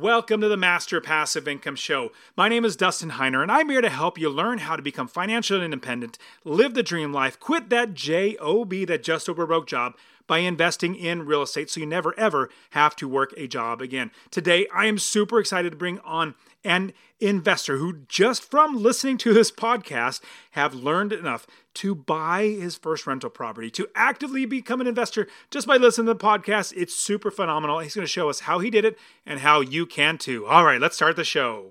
Welcome to the Master Passive Income Show. My name is Dustin Heiner, and I'm here to help you learn how to become financially independent, live the dream life, quit that JOB, that just over broke job, by investing in real estate so you never ever have to work a job again. Today, I am super excited to bring on an investor who, just from listening to this podcast, have learned enough to buy his first rental property, to actively become an investor just by listening to the podcast. It's super phenomenal. He's going to show us how he did it and how you can too. All right, let's start the show.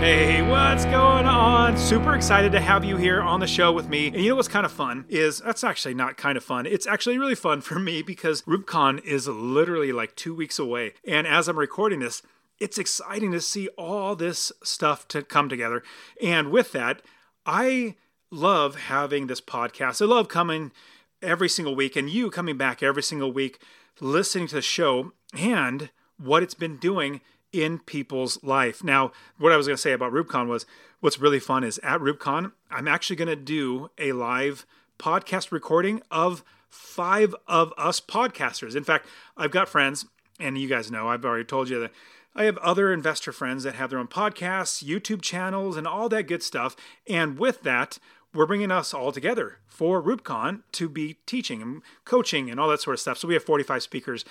Hey, what's going on? Super excited to have you here on the show with me. And you know what's kind of fun is that's actually not kind of fun. It's actually really fun for me because REWBCON is literally like two weeks away. And as I'm recording this, it's exciting to see all this stuff to come together. And with that, I love having this podcast. I love coming every single week and you coming back every single week, listening to the show and what it's been doing in people's life. Now, what I was going to say about REWBCON was what's really fun is at REWBCON, I'm actually going to do a live podcast recording of five of us podcasters. In fact, I've got friends, and you guys know, I've already told you that I have other investor friends that have their own podcasts, YouTube channels, and all that good stuff. And with that, we're bringing us all together for REWBCON to be teaching and coaching and all that sort of stuff. So we have 45 speakers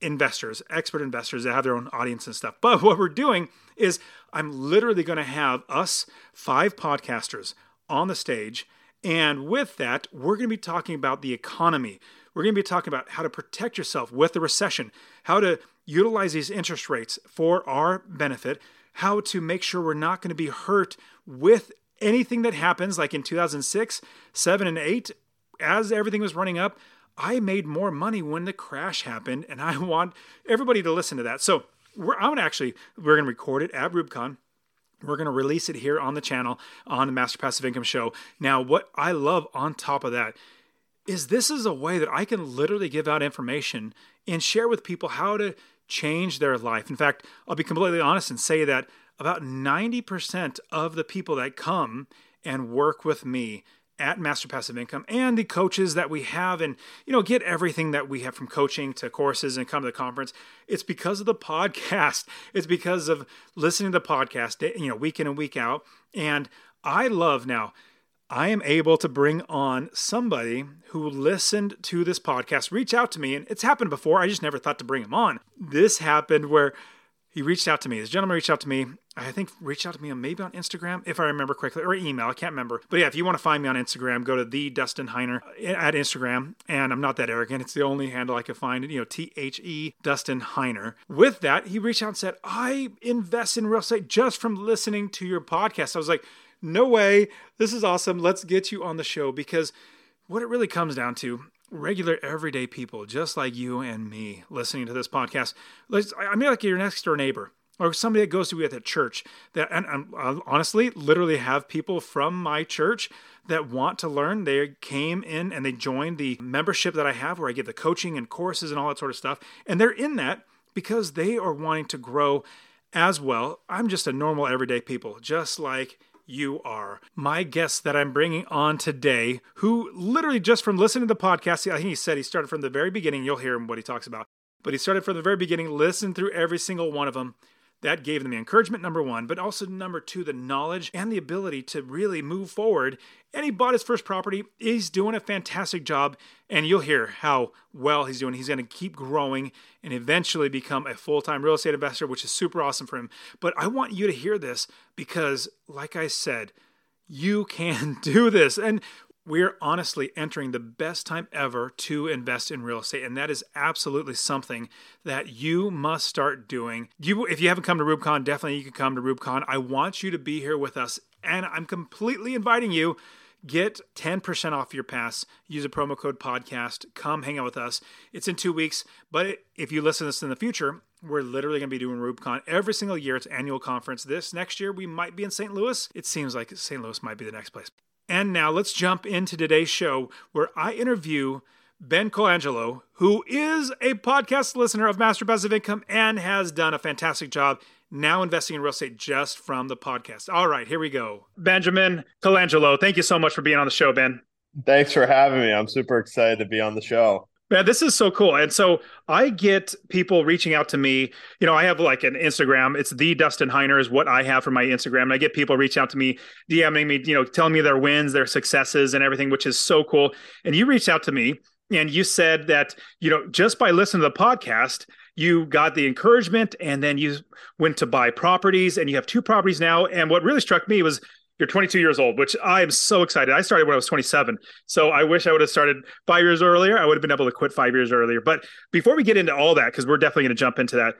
investors, expert investors that have their own audience and stuff. But what we're doing is I'm literally going to have us five podcasters on the stage. And with that, we're going to be talking about the economy. We're going to be talking about how to protect yourself with the recession, how to utilize these interest rates for our benefit, how to make sure we're not going to be hurt with anything that happens like in 2006, 7 and 8 as everything was running up I made more money when the crash happened, and I want everybody to listen to that. So we're, I'm gonna actually we're gonna record it at REWBCON. We're to release it here on the channel on the Master Passive Income Show. Now, what I love on top of that is this is a way that I can literally give out information and share with people how to change their life. In fact, I'll be completely honest and say that about 90% of the people that come and work with me at Master Passive Income and the coaches that we have and you know get everything that we have from coaching to courses and come to the conference. It's because of the podcast. It's because of listening to the podcast eh, you know week in and week out. And I love now I am able to bring on somebody who listened to this podcast reach out to me and it's happened before. I just never thought to bring him on. This happened where he reached out to me. This gentleman reached out to me. I think reached out to me on maybe on Instagram, if I remember correctly, or email. I can't remember. But yeah, if you want to find me on Instagram, go to the Dustin Heiner eh, at Instagram. And I'm not that arrogant. It's the only handle I could find. You know, T H E Dustin Heiner. With that, he reached out and said, I invest in real estate just from listening to your podcast. I was like, no way. This is awesome. Let's get you on the show because what it really comes down to regular everyday people just like you and me listening to this podcast. I mean like your next door neighbor or somebody that goes to be at the church that and, and I honestly literally have people from my church that want to learn. They came in and they joined the membership that i have where i get the coaching and courses and all that sort of stuff. And they're in that because they are wanting to grow as well. I'm just a normal everyday people just like you are. My guest that I'm bringing on today, who literally just from listening to the podcast, I think he said he started from the very beginning. You'll hear him what he talks about. But he started from the very beginning, listened through every single one of them, that gave them the encouragement, number one, but also number two, the knowledge and the ability to really move forward. And he bought his first property. He's doing a fantastic job, and you'll hear how well he's doing. He's going to keep growing and eventually become a full time real estate investor, which is super awesome for him. But I want you to hear this because, like I said, you can do this. And we're honestly entering the best time ever to invest in real estate and that is absolutely something that you must start doing you if you haven't come to REWBCON definitely you can come to REWBCON i want you to be here with us and i'm completely inviting you get 10% off your pass use a promo code podcast come hang out with us it's in two weeks but if you listen to this in the future We're literally going to be doing REWBCON every single year. It's annual conference. This next year, we might be in St. Louis. It seems like St. Louis might be the next place. And now let's jump into today's show where I interview Ben Colangelo, who is a podcast listener of Master Passive Income and has done a fantastic job now investing in real estate just from the podcast. All right, here we go. Benjamin Colangelo, thank you so much for being on the show, Ben. Thanks for having me. I'm super excited to be on the show. Man, this is so cool. And so I get people reaching out to me. You know, I have like an Instagram. It's the Dustin Heiner is what I have for my Instagram. And I get people reaching out to me, DMing me, you know, telling me their wins, their successes, and everything, which is so cool. And you reached out to me and you said that, you know, just by listening to the podcast, you got the encouragement and then you went to buy properties and you have two properties now. And what really struck me was you're 22 years old, which I am so excited. I started when I was 27. So I wish I would have started five years earlier. I would have been able to quit five years earlier. But before we get into all that, because we're definitely going to jump into that,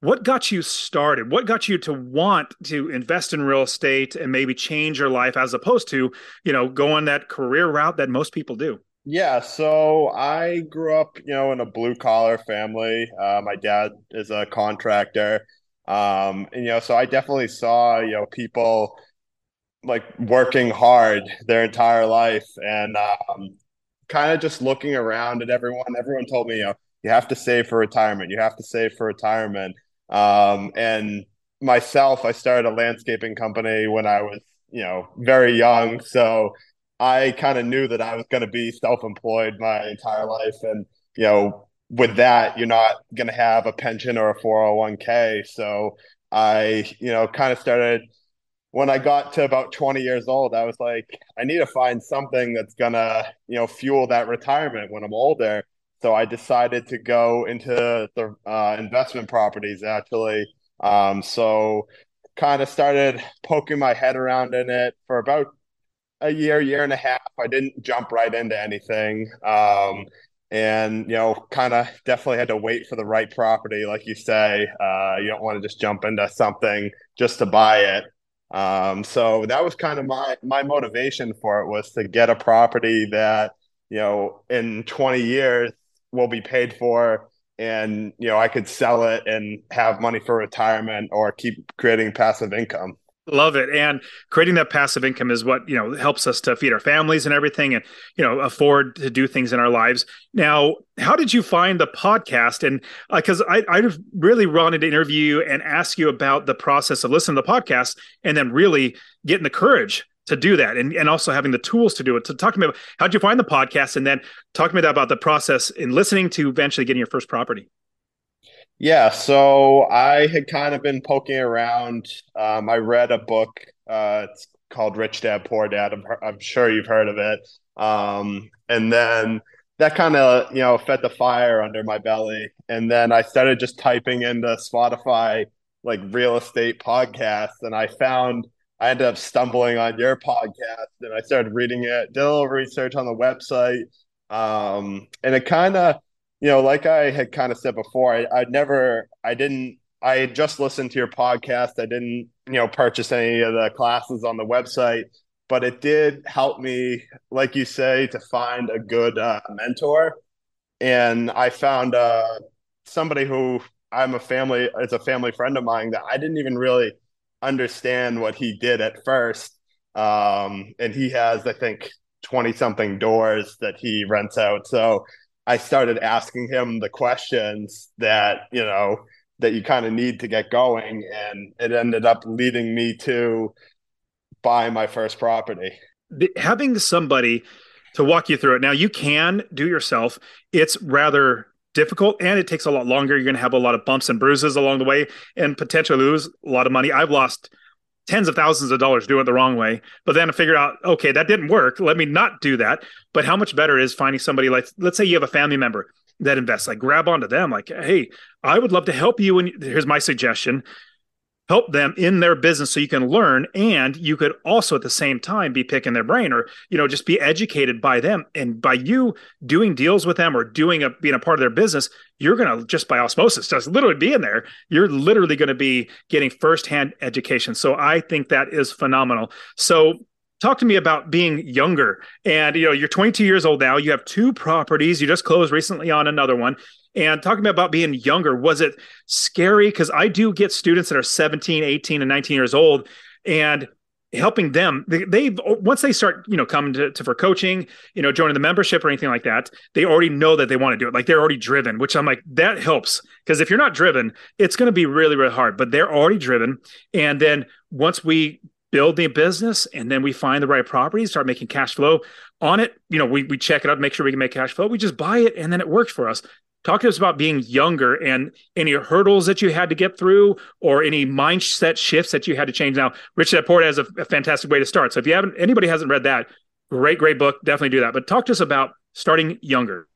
what got you started? What got you to want to invest in real estate and maybe change your life as opposed to, you know, going that career route that most people do? Yeah, so I grew up, you know, in a blue collar family. Uh, my dad is a contractor. Um, and, you know, so I definitely saw, you know, people like working hard their entire life and um, kind of just looking around at everyone. Everyone told me, you know, you have to save for retirement. You have to save for retirement. Um, and myself, I started a landscaping company when I was, you know, very young. So I kind of knew that I was going to be self-employed my entire life. And, you know, with that, you're not going to have a pension or a 401k. So I, you know, kind of started – when I got to about 20 years old, I was like, I need to find something that's gonna, you know, fuel that retirement when I'm older. So I decided to go into the uh, investment properties actually. Um, so kind of started poking my head around in it for about a year, year and a half. I didn't jump right into anything. Um, and you know kind of definitely had to wait for the right property like you say uh, you don't want to just jump into something just to buy it um, so that was kind of my my motivation for it was to get a property that you know in 20 years will be paid for and you know I could sell it and have money for retirement or keep creating passive income. Love it. And creating that passive income is what, you know, helps us to feed our families and everything and, you know, afford to do things in our lives. Now, how did you find the podcast? And because uh, I, I really wanted to interview and ask you about the process of listening to the podcast and then really getting the courage to do that and, and also having the tools to do it. So talk to me about how did you find the podcast and then talk to me about the process in listening to eventually getting your first property. Yeah, so I had kind of been poking around. Um, I read a book. Uh, it's called Rich Dad Poor Dad. I'm, I'm sure you've heard of it. Um, and then that kind of you know fed the fire under my belly. And then I started just typing into Spotify like real estate podcasts, and I found I ended up stumbling on your podcast, and I started reading it. Did a little research on the website, um, and it kind of you know, like I had kind of said before, I, I never, I didn't, I just listened to your podcast. I didn't, you know, purchase any of the classes on the website, but it did help me, like you say, to find a good uh, mentor. And I found uh, somebody who I'm a family, it's a family friend of mine that I didn't even really understand what he did at first. Um, and he has, I think, 20 something doors that he rents out. So I started asking him the questions that, you know, that you kind of need to get going. And it ended up leading me to buy my first property. Having somebody to walk you through it. Now, you can do yourself. It's rather difficult and it takes a lot longer. You're going to have a lot of bumps and bruises along the way and potentially lose a lot of money. I've lost tens of thousands of dollars doing it the wrong way. But then I figured out, okay, that didn't work. Let me not do that. But how much better is finding somebody like, let's say you have a family member that invests, like grab onto them, like, hey, I would love to help you. And here's my suggestion help them in their business so you can learn and you could also at the same time be picking their brain or you know just be educated by them. And by you doing deals with them or doing a being a part of their business you're going to just by osmosis just literally be in there. You're literally going to be getting firsthand education. So i think that is phenomenal. So talk to me about being younger. And you know you're 22 years old now. You have two properties. You just closed recently on another one And talking about being younger, was it scary? Because I do get students that are 17, 18, and 19 years old, and helping them they, they once they start you know coming to, to, for coaching you know joining the membership or anything like that they already know that they want to do it. Like they're already driven which i'm like that helps. Because if you're not driven it's going to be really really hard but they're already driven. And then once we build the business and then we find the right properties start making cash flow on it you know we, we check it out make sure we can make cash flow we just buy it and then it works for us talk to us about being younger and any hurdles that you had to get through or any mindset shifts that you had to change. Now rich dad poor has a, a fantastic way to start. So if you haven't anybody hasn't read that great great book. Definitely do that. But talk to us about starting younger.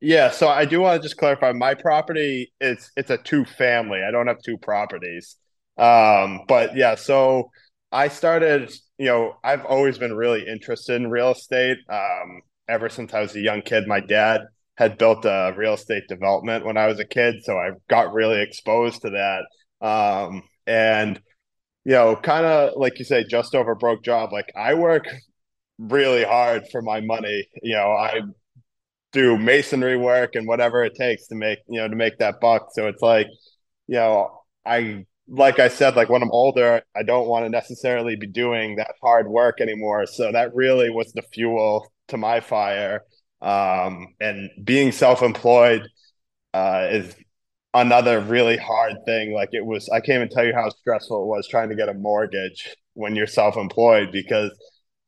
Yeah so i do want to just clarify my property is it's a two family. I don't have two properties. Um but yeah so i started you know i've always been really interested in real estate um ever since i was a young kid. My dad had built a real estate development when I was a kid, so I got really exposed to that. Um, and you know, kind of like you say, just over broke job. Like I work really hard for my money. You know, I do masonry work and whatever it takes to make you know to make that buck. So it's like, you know, I like I said, like when I'm older, I don't want to necessarily be doing that hard work anymore. So that really was the fuel to my fire. Um, and being self-employed uh, is another really hard thing. Like it was, I can't even tell you how stressful it was trying to get a mortgage when you're self-employed because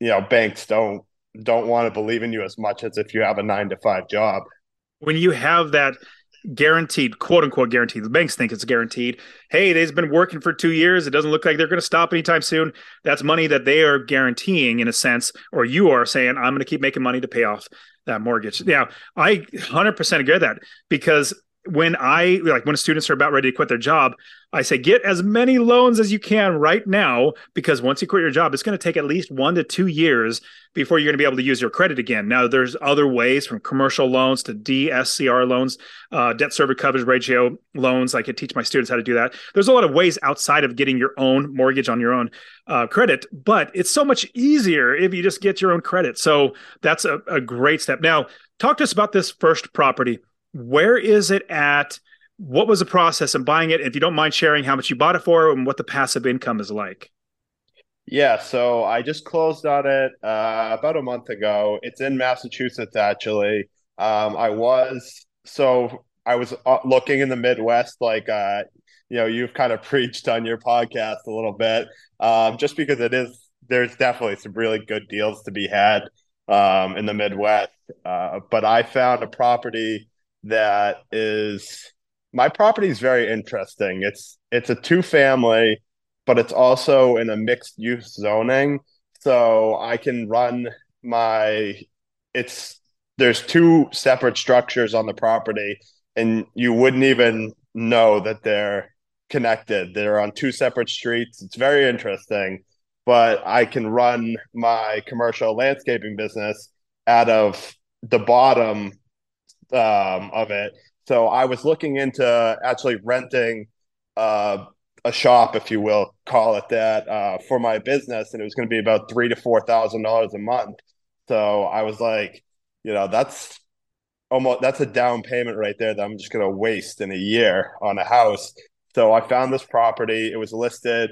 you know banks don't don't want to believe in you as much as if you have a nine to five job. When you have that guaranteed, quote unquote guaranteed, the banks think it's guaranteed. Hey, they've been working for two years. It doesn't look like they're going to stop anytime soon. That's money that they are guaranteeing in a sense, or you are saying, I'm going to keep making money to pay off that mortgage. Now, I 100% agree with that because when I like when students are about ready to quit their job, I say get as many loans as you can right now because once you quit your job, it's going to take at least one to two years before you're going to be able to use your credit again. Now, there's other ways from commercial loans to DSCR loans, uh, debt service coverage ratio loans. I could teach my students how to do that. There's a lot of ways outside of getting your own mortgage on your own uh, credit, but it's so much easier if you just get your own credit. So that's a, a great step. Now, talk to us about this first property where is it at? What was the process of buying it? If you don't mind sharing how much you bought it for and what the passive income is like. Yeah, so I just closed on it uh, about a month ago. It's in Massachusetts, actually. Um, I was so I was uh, looking in the Midwest, like uh, you know, you've kind of preached on your podcast a little bit, um, just because it is. There's definitely some really good deals to be had um, in the Midwest, uh, but I found a property that is my property is very interesting. It's it's a two family, but it's also in a mixed use zoning. So I can run my it's there's two separate structures on the property and you wouldn't even know that they're connected. They're on two separate streets. It's very interesting, but I can run my commercial landscaping business out of the bottom um, of it. So I was looking into actually renting uh, a shop, if you will, call it that, uh, for my business, and it was going to be about three to four thousand dollars a month. So I was like, you know, that's almost that's a down payment right there that I'm just going to waste in a year on a house. So I found this property. It was listed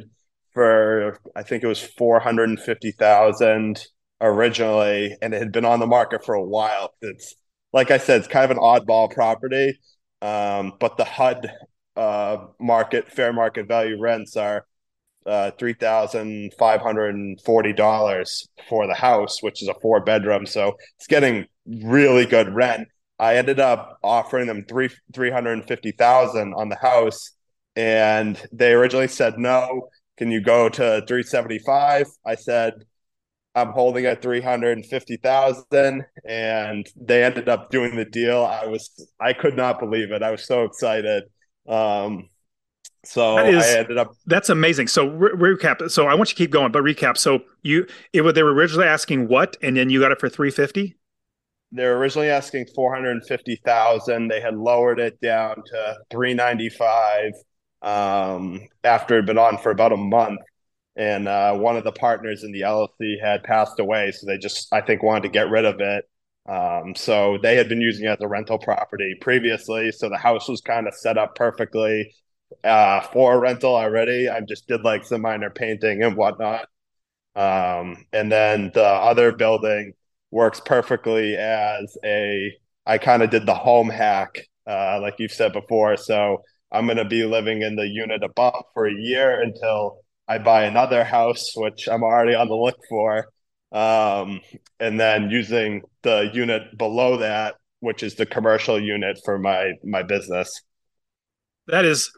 for I think it was four hundred and fifty thousand originally, and it had been on the market for a while. It's like I said, it's kind of an oddball property. Um, but the HUD uh, market, fair market value rents are uh, three thousand five hundred and forty dollars for the house, which is a four bedroom. So it's getting really good rent. I ended up offering them three three hundred and fifty thousand on the house, and they originally said no. Can you go to three seventy five? I said I'm holding at 350,000 and they ended up doing the deal. I was I could not believe it. I was so excited. Um so is, I ended up That's amazing. So re- recap. So I want you to keep going, but recap. So you it was they were originally asking what and then you got it for 350? They were originally asking 450,000. They had lowered it down to 395 um after it had been on for about a month and uh, one of the partners in the LLC had passed away, so they just I think wanted to get rid of it. Um, so they had been using it as a rental property previously. So the house was kind of set up perfectly uh, for rental already. I just did like some minor painting and whatnot. Um, and then the other building works perfectly as a, I kind of did the home hack, uh, like you've said before. So I'm going to be living in the unit above for a year until I buy another house, which I'm already on the look for. Um, and then using the unit below that, which is the commercial unit for my my business. That is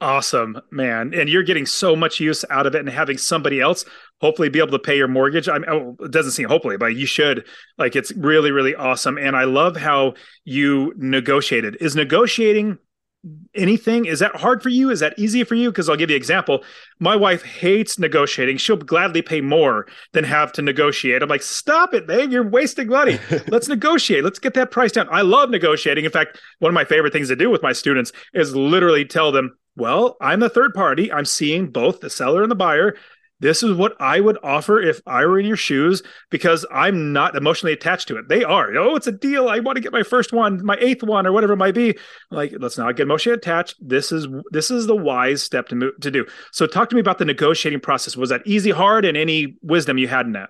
awesome, man. And you're getting so much use out of it and having somebody else hopefully be able to pay your mortgage. I mean, oh, it doesn't seem hopefully, but you should. Like it's really, really awesome. And I love how you negotiated. Is negotiating anything? Is that hard for you? Is that easy for you? Because i'll give you an example. My wife hates negotiating. She'll gladly pay more than have to negotiate. I'm like stop it babe. You're wasting money. Let's negotiate. Let's get that price down. I love negotiating. In fact one of my favorite things to do with my students is literally tell them well i'm the third party. I'm seeing both the seller and the buyer this is what I would offer if I were in your shoes because I'm not emotionally attached to it. They are. Oh, it's a deal. I want to get my first one, my eighth one, or whatever it might be. Like, let's not get emotionally attached. This is this is the wise step to move, to do. So, talk to me about the negotiating process. Was that easy, hard, and any wisdom you had in that?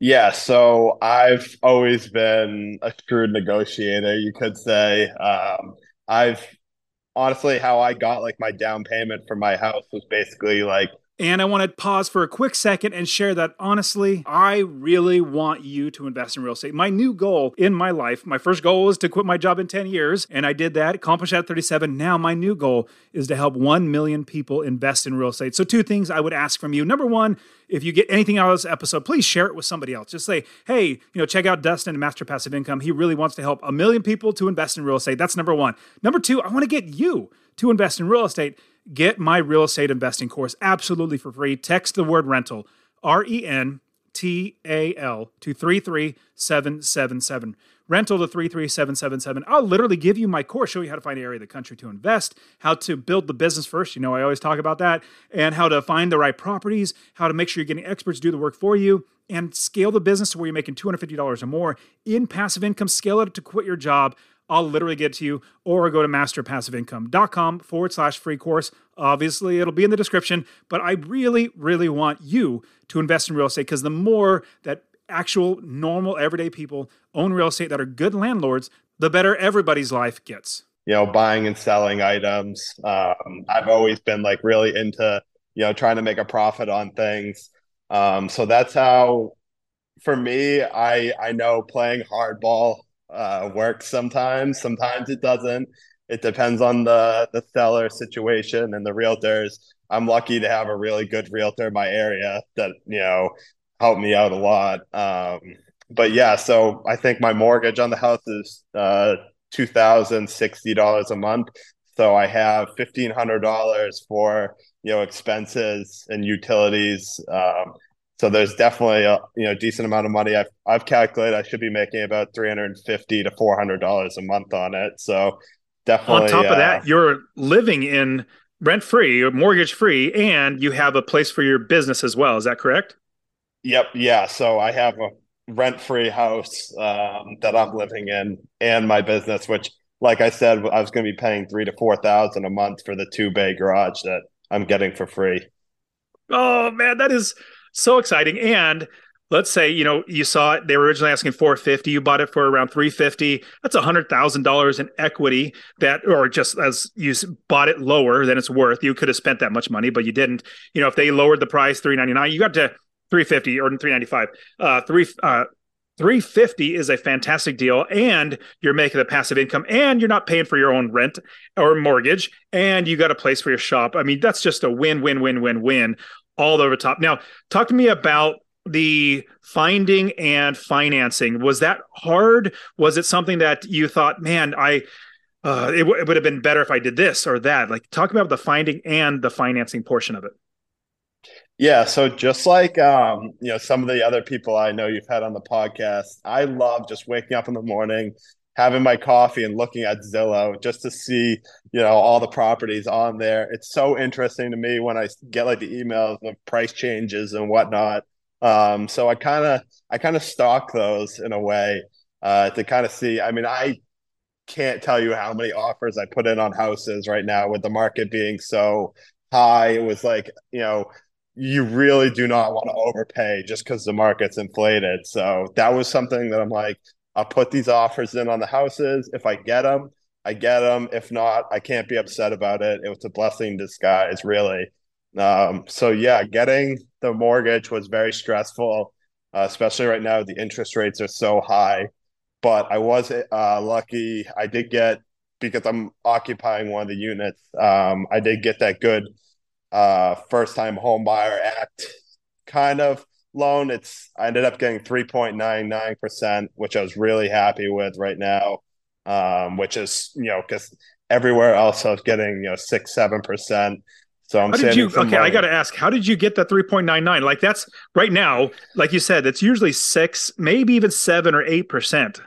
Yeah, so I've always been a screwed negotiator, you could say. Um, I've honestly, how I got like my down payment for my house was basically like and I want to pause for a quick second and share that honestly, I really want you to invest in real estate. My new goal in my life, my first goal was to quit my job in 10 years, and I did that, accomplished that at 37. Now, my new goal is to help 1 million people invest in real estate. So, two things I would ask from you. Number one, if you get anything out of this episode, please share it with somebody else. Just say, hey, you know, check out Dustin and Master Passive Income. He really wants to help a million people to invest in real estate. That's number one. Number two, I want to get you to invest in real estate. Get my real estate investing course absolutely for free. Text the word rental, R E N T A L, to 33777. Rental to 33777. I'll literally give you my course, show you how to find an area of the country to invest, how to build the business first. You know, I always talk about that, and how to find the right properties, how to make sure you're getting experts do the work for you, and scale the business to where you're making $250 or more in passive income. Scale it to quit your job I'll literally get to you, or go to masterpassiveincome.com forward slash free course. Obviously, it'll be in the description, but I really, really want you to invest in real estate because the more that actual, normal, everyday people own real estate that are good landlords, the better everybody's life gets. You know, buying and selling items. Um, I've always been like really into, you know, trying to make a profit on things. Um, so that's how, for me, I I know playing hardball uh, works sometimes. Sometimes it doesn't. It depends on the the seller situation and the realtors. I'm lucky to have a really good realtor in my area that you know helped me out a lot. Um, but yeah, so I think my mortgage on the house is uh, two thousand sixty dollars a month. So I have fifteen hundred dollars for you know expenses and utilities. Um, so there's definitely a you know decent amount of money. I've I've calculated I should be making about three hundred and fifty to four hundred dollars a month on it. So definitely. On top uh, of that, you're living in rent free, or mortgage free, and you have a place for your business as well. Is that correct? Yep. Yeah. So I have a rent free house um, that I'm living in and my business, which, like I said, I was going to be paying three to four thousand a month for the two bay garage that I'm getting for free. Oh man, that is so exciting. And let's say you know you saw it they were originally asking 450 you bought it for around 350 that's a hundred thousand dollars in equity that or just as you bought it lower than it's worth you could have spent that much money but you didn't. You know if they lowered the price 399 you got to 350 or 395 uh three uh 350 is a fantastic deal and you're making the passive income and you're not paying for your own rent or mortgage and you got a place for your shop. I mean that's just a win win win win win all over top. Now, talk to me about the finding and financing. Was that hard? Was it something that you thought, man, I uh, it, w- it would have been better if I did this or that? Like, talk about the finding and the financing portion of it. Yeah, so just like um, you know, some of the other people I know you've had on the podcast, I love just waking up in the morning, having my coffee and looking at Zillow just to see, you know, all the properties on there. It's so interesting to me when I get like the emails of price changes and whatnot. Um, so I kind of I kind of stalk those in a way. uh, to kind of see. I mean, I can't tell you how many offers I put in on houses right now with the market being so high. It was like, you know, you really do not want to overpay just because the market's inflated. So that was something that I'm like, I'll put these offers in on the houses. If I get them, I get them. If not, I can't be upset about it. It was a blessing in disguise, really. Um, so yeah, getting the mortgage was very stressful, uh, especially right now. The interest rates are so high, but I was uh, lucky. I did get because I'm occupying one of the units. Um, I did get that good uh, first time home buyer act kind of loan. It's I ended up getting 3.99%, which I was really happy with right now. Um, which is, you know, because everywhere else I was getting, you know, six, seven percent. So I'm how did you okay, money. I gotta ask, how did you get that 3.99? Like that's right now, like you said, it's usually six, maybe even seven or eight percent.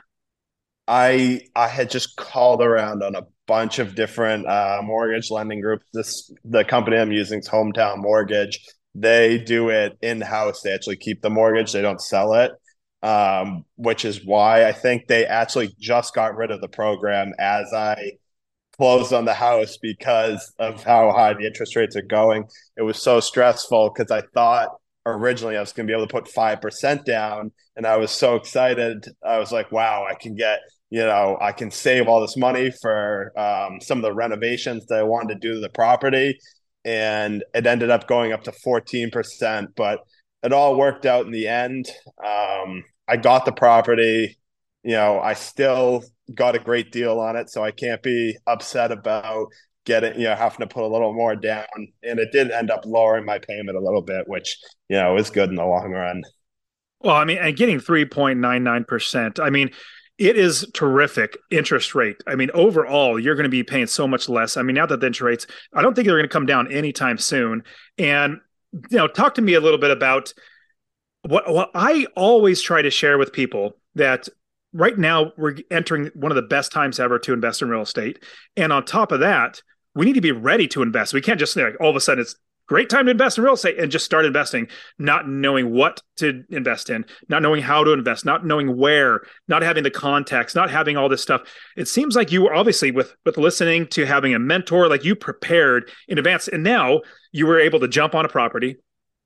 I I had just called around on a bunch of different uh, mortgage lending groups. This the company I'm using is Hometown Mortgage. They do it in house. They actually keep the mortgage. They don't sell it, um, which is why I think they actually just got rid of the program as I closed on the house because of how high the interest rates are going. It was so stressful because I thought originally I was going to be able to put 5% down. And I was so excited. I was like, wow, I can get, you know, I can save all this money for um, some of the renovations that I wanted to do to the property. And it ended up going up to 14%, but it all worked out in the end. Um, I got the property. You know, I still got a great deal on it, so I can't be upset about getting you know having to put a little more down and it did end up lowering my payment a little bit which you know is good in the long run well i mean and getting 3.99% i mean it is terrific interest rate. I mean overall you're going to be paying so much less. I mean now that the interest rates i don't think they're going to come down anytime soon. And you know talk to me a little bit about what, what i always try to share with people that right now we're entering one of the best times ever to invest in real estate. And on top of that we need to be ready to invest. We can't just like all of a sudden it's great time to invest in real estate and just start investing, not knowing what to invest in, not knowing how to invest, not knowing where, not having the context, not having all this stuff. It seems like you were obviously with with listening to having a mentor, like you prepared in advance, and now you were able to jump on a property,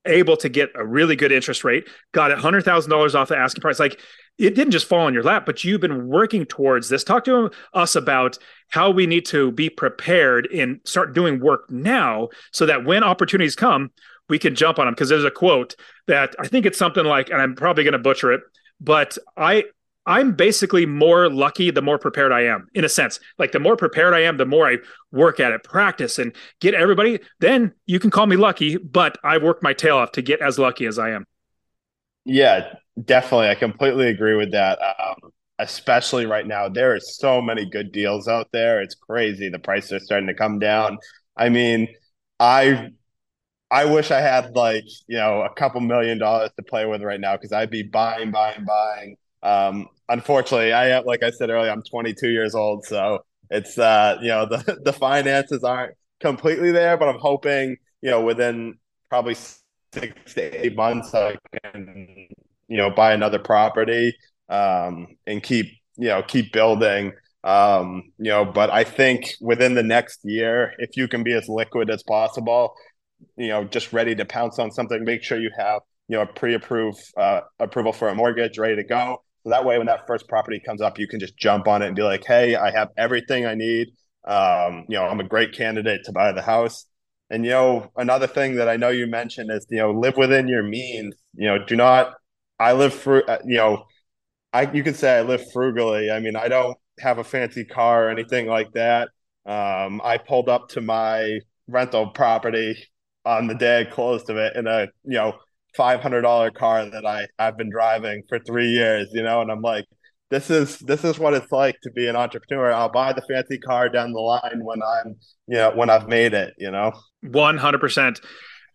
able to get a really good interest rate, got a hundred thousand dollars off the asking price. Like it didn't just fall on your lap, but you've been working towards this. Talk to us about how we need to be prepared and start doing work now so that when opportunities come, we can jump on them. Because there's a quote that I think it's something like, and I'm probably going to butcher it, but I I'm basically more lucky the more prepared I am, in a sense. Like the more prepared I am, the more I work at it, practice, and get everybody. Then you can call me lucky, but I worked my tail off to get as lucky as I am. Yeah, definitely. I completely agree with that. Um, especially right now, there are so many good deals out there. It's crazy. The prices are starting to come down. I mean, I I wish I had like you know a couple million dollars to play with right now because I'd be buying, buying, buying. Um, unfortunately, I like I said earlier, I'm 22 years old, so it's uh you know the the finances aren't completely there, but I'm hoping you know within probably six to eight months, I can, you know, buy another property um, and keep, you know, keep building. Um, you know, but I think within the next year, if you can be as liquid as possible, you know, just ready to pounce on something, make sure you have, you know, a pre-approved uh, approval for a mortgage ready to go. So that way, when that first property comes up, you can just jump on it and be like, "Hey, I have everything I need. Um, you know, I'm a great candidate to buy the house." And you know, another thing that I know you mentioned is you know, live within your means. You know, do not. I live for uh, you know, I you could say I live frugally. I mean, I don't have a fancy car or anything like that. Um, I pulled up to my rental property on the day I closed of it in a you know five hundred dollar car that I I've been driving for three years. You know, and I'm like, this is this is what it's like to be an entrepreneur. I'll buy the fancy car down the line when I'm you know when I've made it. You know. 100%.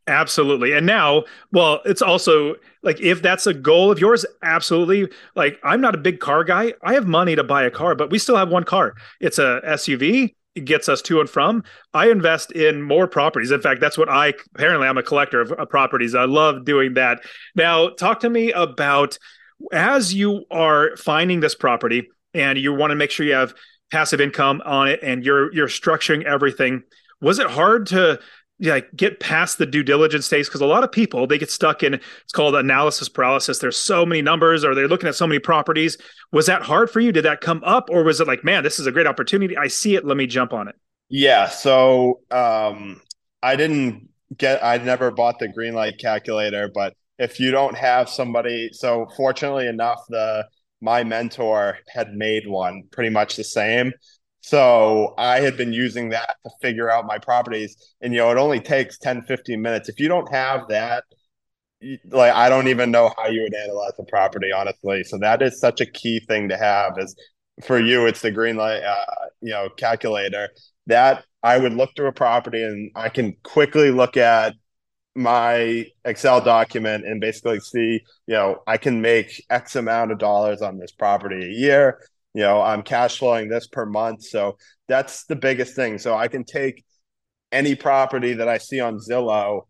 Absolutely. And now, well, it's also like if that's a goal of yours, absolutely. Like I'm not a big car guy. I have money to buy a car, but we still have one car. It's a SUV. It gets us to and from. I invest in more properties. In fact, that's what I apparently I'm a collector of, of properties. I love doing that. Now, talk to me about as you are finding this property and you want to make sure you have passive income on it and you're you're structuring everything was it hard to like get past the due diligence stage because a lot of people they get stuck in it's called analysis paralysis. There's so many numbers or they're looking at so many properties. Was that hard for you? Did that come up or was it like man this is a great opportunity. I see it. Let me jump on it. Yeah so um i didn't get i never bought the green light calculator but if you don't have somebody so fortunately enough the my mentor had made one pretty much the same so I had been using that to figure out my properties. And, you know, it only takes 10, 15 minutes. If you don't have that, like, I don't even know how you would analyze a property, honestly. So that is such a key thing to have is for you, it's the green light, uh, you know, calculator that I would look through a property and I can quickly look at my Excel document and basically see, you know, I can make X amount of dollars on this property a year. You know i'm cash flowing this per month. So that's the biggest thing. So i can take any property that i see on zillow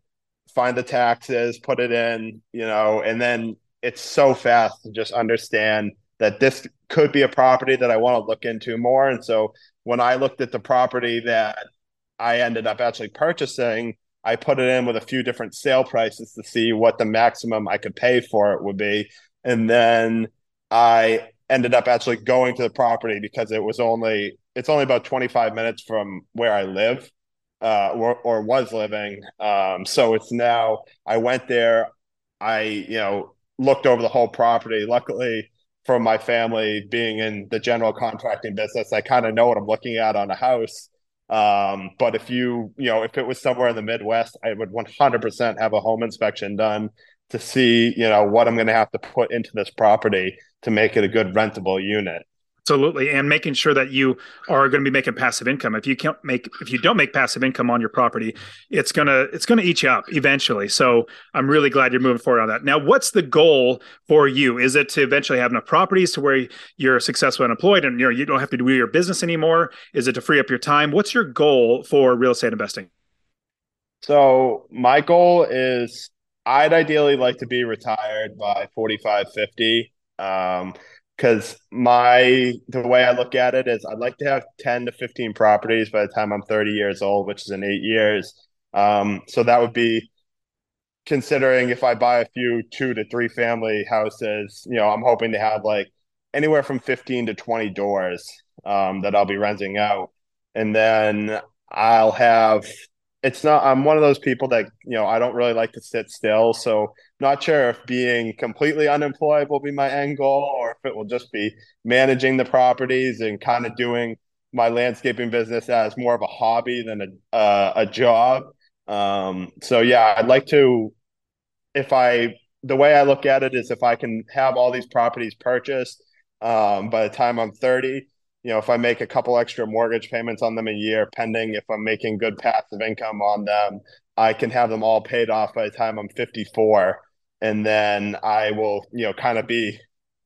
find the taxes put it in you know and then it's so fast to just understand that this could be a property that i want to look into more. And so when i looked at the property that i ended up actually purchasing i put it in with a few different sale prices to see what the maximum i could pay for it would be and then i ended up actually going to the property because it was only it's only about 25 minutes from where I live uh, or, or was living. Um, so it's now I went there. I you know looked over the whole property. Luckily, from my family being in the general contracting business, I kind of know what I'm looking at on a house. Um, but if you you know if it was somewhere in the Midwest, I would 100% have a home inspection done to see you know what I'm going to have to put into this property to make it a good rentable unit. Absolutely, and making sure that you are going to be making passive income. If you can't make, if you don't make passive income on your property, it's gonna it's gonna eat you up eventually. So I'm really glad you're moving forward on that. Now, what's the goal for you? Is it to eventually have enough properties to where you're successful and employed, and you know you don't have to do your business anymore? Is it to free up your time? What's your goal for real estate investing? So my goal is I'd ideally like to be retired by 45, 50. Um, because my the way I look at it is I'd like to have 10 to 15 properties by the time I'm 30 years old, which is in eight years. Um, so that would be considering if I buy a few two to three family houses, you know, I'm hoping to have like anywhere from 15 to 20 doors um, that I'll be renting out. And then I'll have it's not i'm one of those people that you know i don't really like to sit still so not sure if being completely unemployed will be my end goal or if it will just be managing the properties and kind of doing my landscaping business as more of a hobby than a uh, a job um, so yeah i'd like to if i the way i look at it is if i can have all these properties purchased um, by the time i'm 30 you know, if I make a couple extra mortgage payments on them a year, pending if I'm making good passive income on them, I can have them all paid off by the time I'm 54. And then I will, you know, kind of be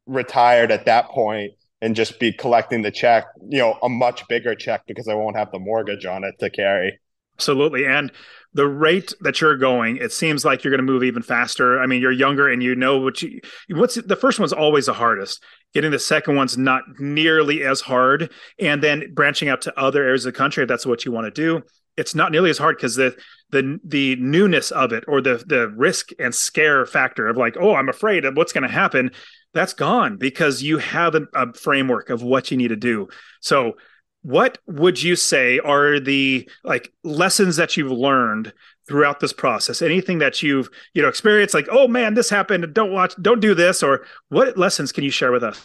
retired at that point and just be collecting the check, you know, a much bigger check because I won't have the mortgage on it to carry. Absolutely. And the rate that you're going, it seems like you're going to move even faster. I mean, you're younger and you know what you what's the first one's always the hardest. Getting the second one's not nearly as hard. And then branching out to other areas of the country, if that's what you want to do, it's not nearly as hard because the the the newness of it or the the risk and scare factor of like, oh, I'm afraid of what's going to happen, that's gone because you have a, a framework of what you need to do. So what would you say are the like lessons that you've learned throughout this process? Anything that you've you know experienced like oh man this happened. Don't watch don't do this or what lessons can you share with us?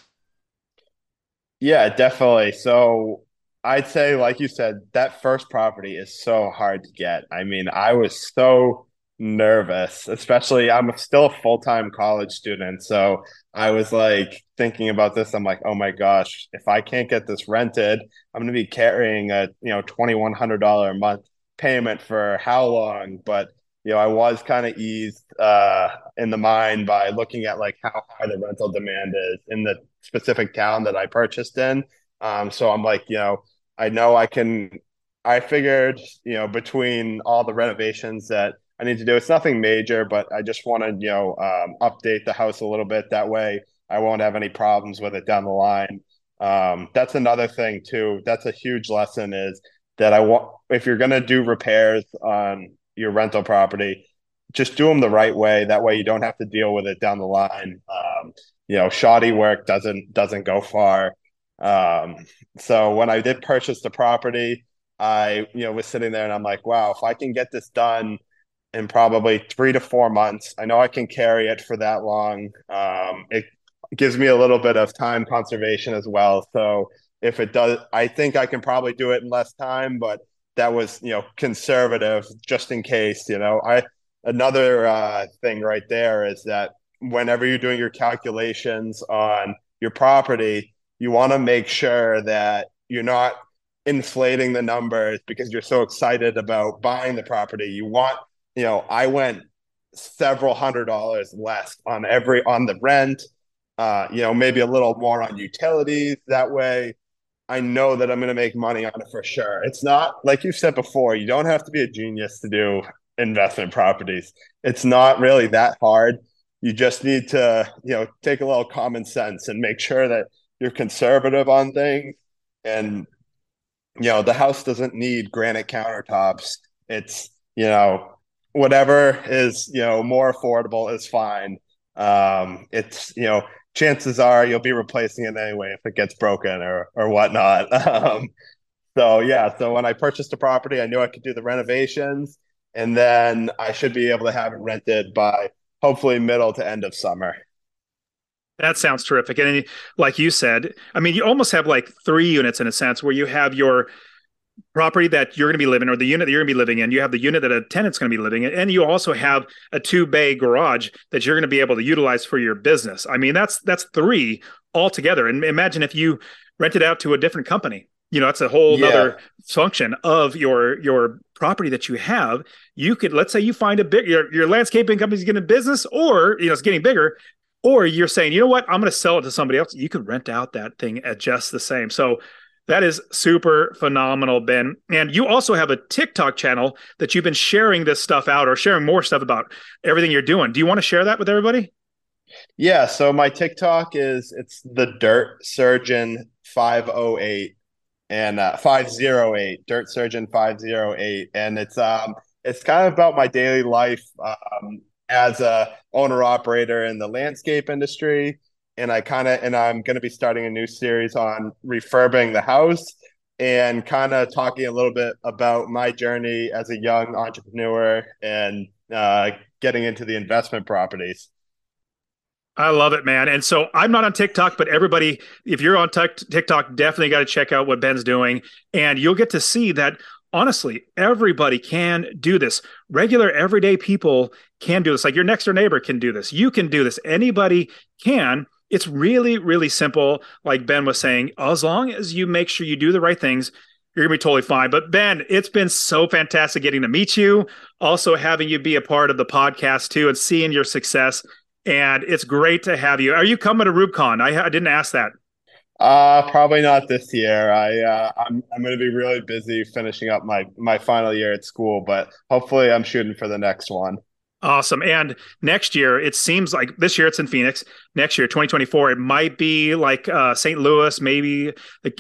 Yeah definitely. So i'd say like you said that first property is so hard to get i mean i was so nervous, especially I'm still a full time college student. So I was like thinking about this. I'm like, oh my gosh, if I can't get this rented, I'm going to be carrying a, you know, $2,100 a month payment for how long? But, you know, I was kind of eased uh, in the mind by looking at like how high the rental demand is in the specific town that I purchased in. Um, so I'm like, you know, I know I can I figured, you know, between all the renovations that I need to do. It's nothing major, but I just want to, you know, um, update the house a little bit. That way, I won't have any problems with it down the line. Um, that's another thing too. That's a huge lesson is that I want if you're going to do repairs on your rental property, just do them the right way. That way, you don't have to deal with it down the line. Um, you know, shoddy work doesn't doesn't go far. Um, so when I did purchase the property, I you know was sitting there and I'm like, wow, if I can get this done in probably three to four months, I know I can carry it for that long. Um, it gives me a little bit of time conservation as well. So if it does, I think I can probably do it in less time, but that was, you know, conservative just in case, you know, I, another uh, thing right there is that whenever you're doing your calculations on your property, you want to make sure that you're not inflating the numbers because you're so excited about buying the property. You want, you know, I went several hundred dollars less on every on the rent, uh, you know, maybe a little more on utilities. That way, I know that I'm going to make money on it for sure. It's not like you said before, you don't have to be a genius to do investment properties. It's not really that hard. You just need to, you know, take a little common sense and make sure that you're conservative on things. And, you know, the house doesn't need granite countertops. It's, you know, whatever is, you know, more affordable is fine. Um, it's, you know, chances are you'll be replacing it anyway if it gets broken or or whatnot. Um, so yeah, so when I purchased the property, I knew I could do the renovations, and then I should be able to have it rented by hopefully middle to end of summer. That sounds terrific. And like you said, I mean, you almost have like three units in a sense where you have your property that you're going to be living or the unit that you're going to be living in. You have the unit that a tenant's going to be living in. And you also have a two bay garage that you're going to be able to utilize for your business. I mean that's that's three altogether. And imagine if you rent it out to a different company. You know that's a whole yeah. other function of your your property that you have. You could let's say you find a big your, your landscaping company's getting business or you know it's getting bigger or you're saying you know what i'm going to sell it to somebody else you could rent out that thing at just the same so that is super phenomenal, Ben. And you also have a TikTok channel that you've been sharing this stuff out or sharing more stuff about everything you're doing. Do you want to share that with everybody? Yeah. So my TikTok is it's the Dirt Surgeon 508 and uh, 508 Dirt Surgeon 508, and it's um it's kind of about my daily life um, as a owner operator in the landscape industry and I kind of and I'm going to be starting a new series on refurbing the house and kind of talking a little bit about my journey as a young entrepreneur and uh, getting into the investment properties. I love it, man. And so I'm not on TikTok, but everybody, if you're on TikTok, definitely got to check out what Ben's doing. And you'll get to see that honestly, everybody can do this. Regular, everyday people can do this. Like your next door neighbor can do this. You can do this. Anybody can. It's really, really simple. Like Ben was saying, as long as you make sure you do the right things, you're gonna be totally fine. But Ben, it's been so fantastic getting to meet you, also having you be a part of the podcast too, and seeing your success. And it's great to have you. Are you coming to REWBCON? I, I didn't ask that. Uh, probably not this year. I uh, I'm I'm going to be really busy finishing up my my final year at school, but hopefully I'm shooting for the next one. Awesome. And next year, it seems like this year it's in Phoenix. Next year, 2024, it might be like uh, St. Louis, maybe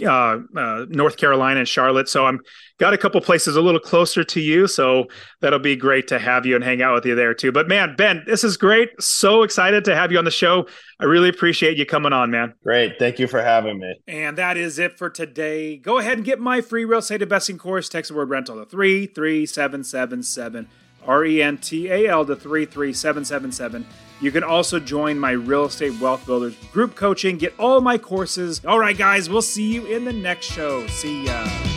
uh, uh, North Carolina and Charlotte. So I'm got a couple places a little closer to you. So that'll be great to have you and hang out with you there too. But man, Ben, this is great. So excited to have you on the show. I really appreciate you coming on, man. Great. Thank you for having me. And that is it for today. Go ahead and get my free real estate investing course. Text the word rental to 33777. R E N T A L to 33777. You can also join my Real Estate Wealth Builders group coaching, get all my courses. All right, guys, we'll see you in the next show. See ya.